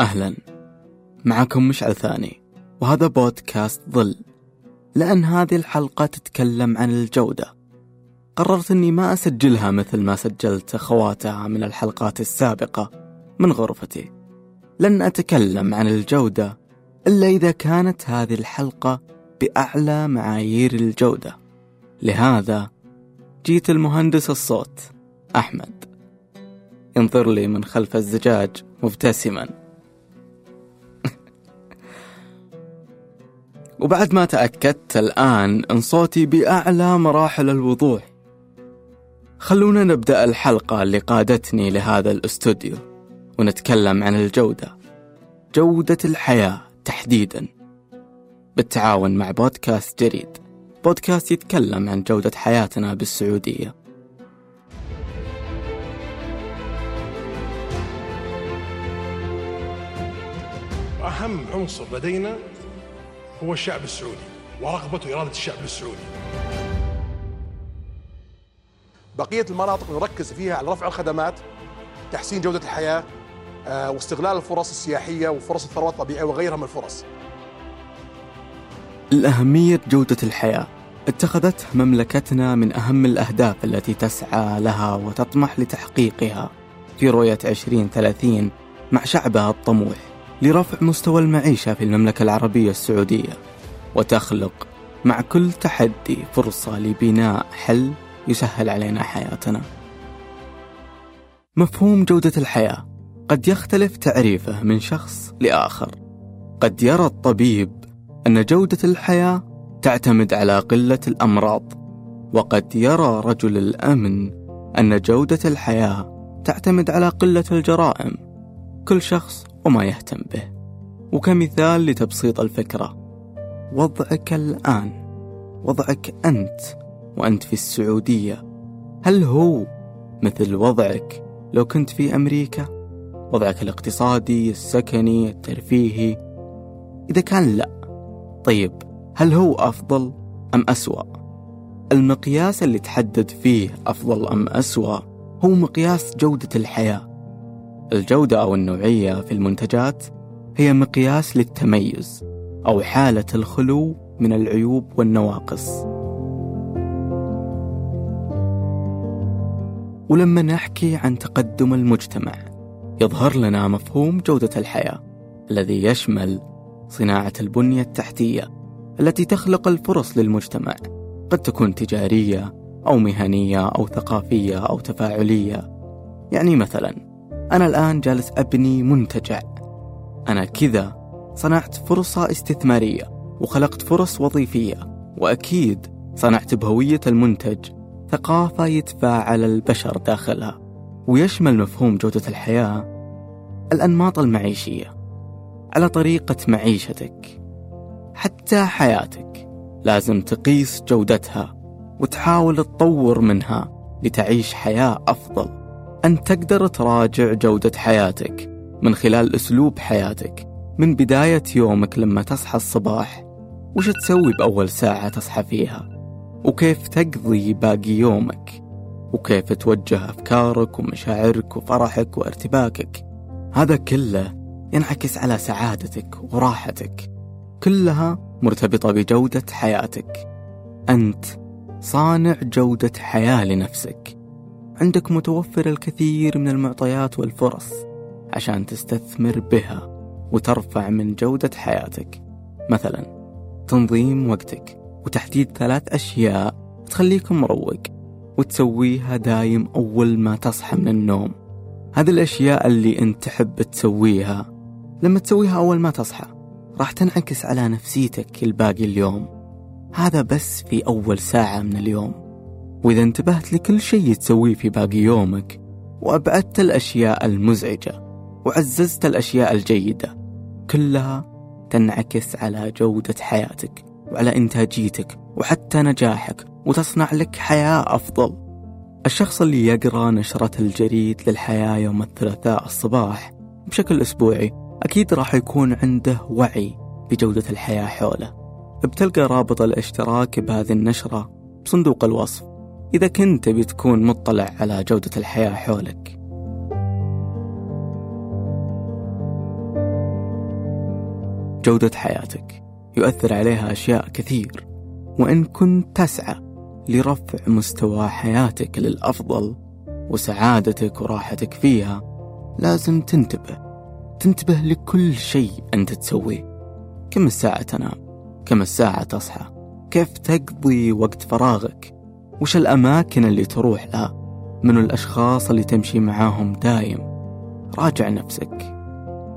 أهلا. معكم مشعل ثاني وهذا بودكاست ظل. لأن هذه الحلقة تتكلم عن الجودة. قررت أني ما أسجلها مثل ما سجلت أخواتها من الحلقات السابقة من غرفتي. لن أتكلم عن الجودة إلا إذا كانت هذه الحلقة بأعلى معايير الجودة. لهذا جيت المهندس الصوت أحمد. ينظر لي من خلف الزجاج مبتسما. وبعد ما تأكدت الآن أن صوتي بأعلى مراحل الوضوح خلونا نبدأ الحلقة اللي قادتني لهذا الأستوديو ونتكلم عن الجودة جودة الحياة تحديدا بالتعاون مع بودكاست جريد بودكاست يتكلم عن جودة حياتنا بالسعودية. أهم عنصر لدينا هو الشعب السعودي ورغبة وإرادة الشعب السعودي. بقية المناطق نركز فيها على رفع الخدمات تحسين جودة الحياة آه، واستغلال الفرص السياحية وفرص الثروات الطبيعية وغيرها من الفرص. الأهمية جودة الحياة اتخذته مملكتنا من أهم الأهداف التي تسعى لها وتطمح لتحقيقها في رؤية 2030 مع شعبها الطموح لرفع مستوى المعيشة في المملكة العربية السعودية وتخلق مع كل تحدي فرصة لبناء حل يسهل علينا حياتنا. مفهوم جودة الحياة قد يختلف تعريفه من شخص لآخر. قد يرى الطبيب أن جودة الحياة تعتمد على قلة الأمراض، وقد يرى رجل الأمن أن جودة الحياة تعتمد على قلة الجرائم. كل شخص وما يهتم به. وكمثال لتبسيط الفكرة، وضعك الآن، وضعك أنت وأنت في السعودية هل هو مثل وضعك لو كنت في أمريكا؟ وضعك الاقتصادي، السكني، الترفيهي؟ إذا كان لا طيب هل هو أفضل أم أسوأ؟ المقياس اللي تحدد فيه أفضل أم أسوأ هو مقياس جودة الحياة الجودة أو النوعية في المنتجات هي مقياس للتميز أو حالة الخلو من العيوب والنواقص ولما نحكي عن تقدم المجتمع يظهر لنا مفهوم جودة الحياة الذي يشمل صناعة البنية التحتية التي تخلق الفرص للمجتمع. قد تكون تجارية أو مهنية أو ثقافية أو تفاعلية. يعني مثلا أنا الآن جالس أبني منتجع. أنا كذا صنعت فرصة استثمارية وخلقت فرص وظيفية. وأكيد صنعت بهوية المنتج. ثقافة يتفاعل البشر داخلها. ويشمل مفهوم جودة الحياة. الأنماط المعيشية. على طريقة معيشتك حتى حياتك. لازم تقيس جودتها وتحاول تطور منها لتعيش حياة أفضل. أنت تقدر تراجع جودة حياتك من خلال أسلوب حياتك من بداية يومك لما تصحى الصباح. وش تسوي بأول ساعة تصحى فيها؟ وكيف تقضي باقي يومك؟ وكيف توجه أفكارك ومشاعرك وفرحك وارتباكك؟ هذا كله ينعكس على سعادتك وراحتك كلها مرتبطة بجودة حياتك. أنت صانع جودة حياة لنفسك. عندك متوفر الكثير من المعطيات والفرص عشان تستثمر بها وترفع من جودة حياتك. مثلا تنظيم وقتك وتحديد ثلاث أشياء تخليك مروق وتسويها دايم أول ما تصحى من النوم. هذه الأشياء اللي أنت تحب تسويها. لما تسويها أول ما تصحى راح تنعكس على نفسيتك الباقي اليوم. هذا بس في أول ساعة من اليوم. وإذا انتبهت لكل شيء تسويه في باقي يومك وأبعدت الأشياء المزعجة وعززت الأشياء الجيدة كلها تنعكس على جودة حياتك وعلى إنتاجيتك وحتى نجاحك وتصنع لك حياة أفضل. الشخص اللي يقرأ نشرة الجريد للحياة يوم الثلاثاء الصباح بشكل أسبوعي أكيد راح يكون عنده وعي بجودة الحياة حوله. بتلقى رابط الاشتراك بهذه النشرة بصندوق الوصف. إذا كنت بتكون مطلع على جودة الحياة حولك. جودة حياتك. يؤثر عليها أشياء كثير. وإن كنت تسعى لرفع مستوى حياتك للأفضل وسعادتك وراحتك فيها لازم تنتبه تنتبه لكل شيء أنت تسويه. كم الساعة تنام؟ كم الساعة تصحى؟ كيف تقضي وقت فراغك؟ وش الأماكن اللي تروح لها؟ من الأشخاص اللي تمشي معاهم دايم؟ راجع نفسك.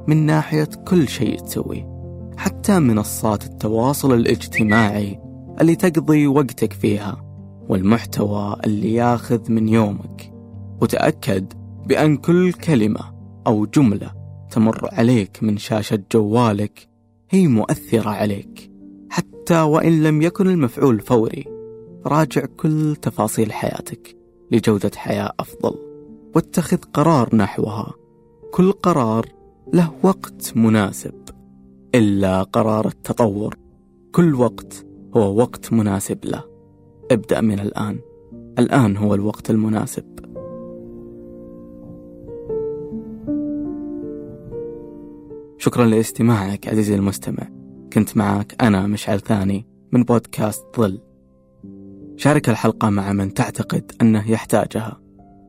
من ناحية كل شيء تسويه. حتى منصات التواصل الاجتماعي اللي تقضي وقتك فيها. والمحتوى اللي ياخذ من يومك. وتأكد بأن كل كلمة أو جملة تمر عليك من شاشة جوالك هي مؤثرة عليك حتى وإن لم يكن المفعول فوري. راجع كل تفاصيل حياتك لجودة حياة أفضل واتخذ قرار نحوها. كل قرار له وقت مناسب إلا قرار التطور. كل وقت هو وقت مناسب له. ابدأ من الآن. الآن هو الوقت المناسب. شكرا لاستماعك عزيزي المستمع. كنت معك أنا مشعل ثاني من بودكاست ظل. شارك الحلقة مع من تعتقد أنه يحتاجها.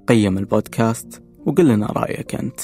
قيم البودكاست وقل لنا رأيك أنت.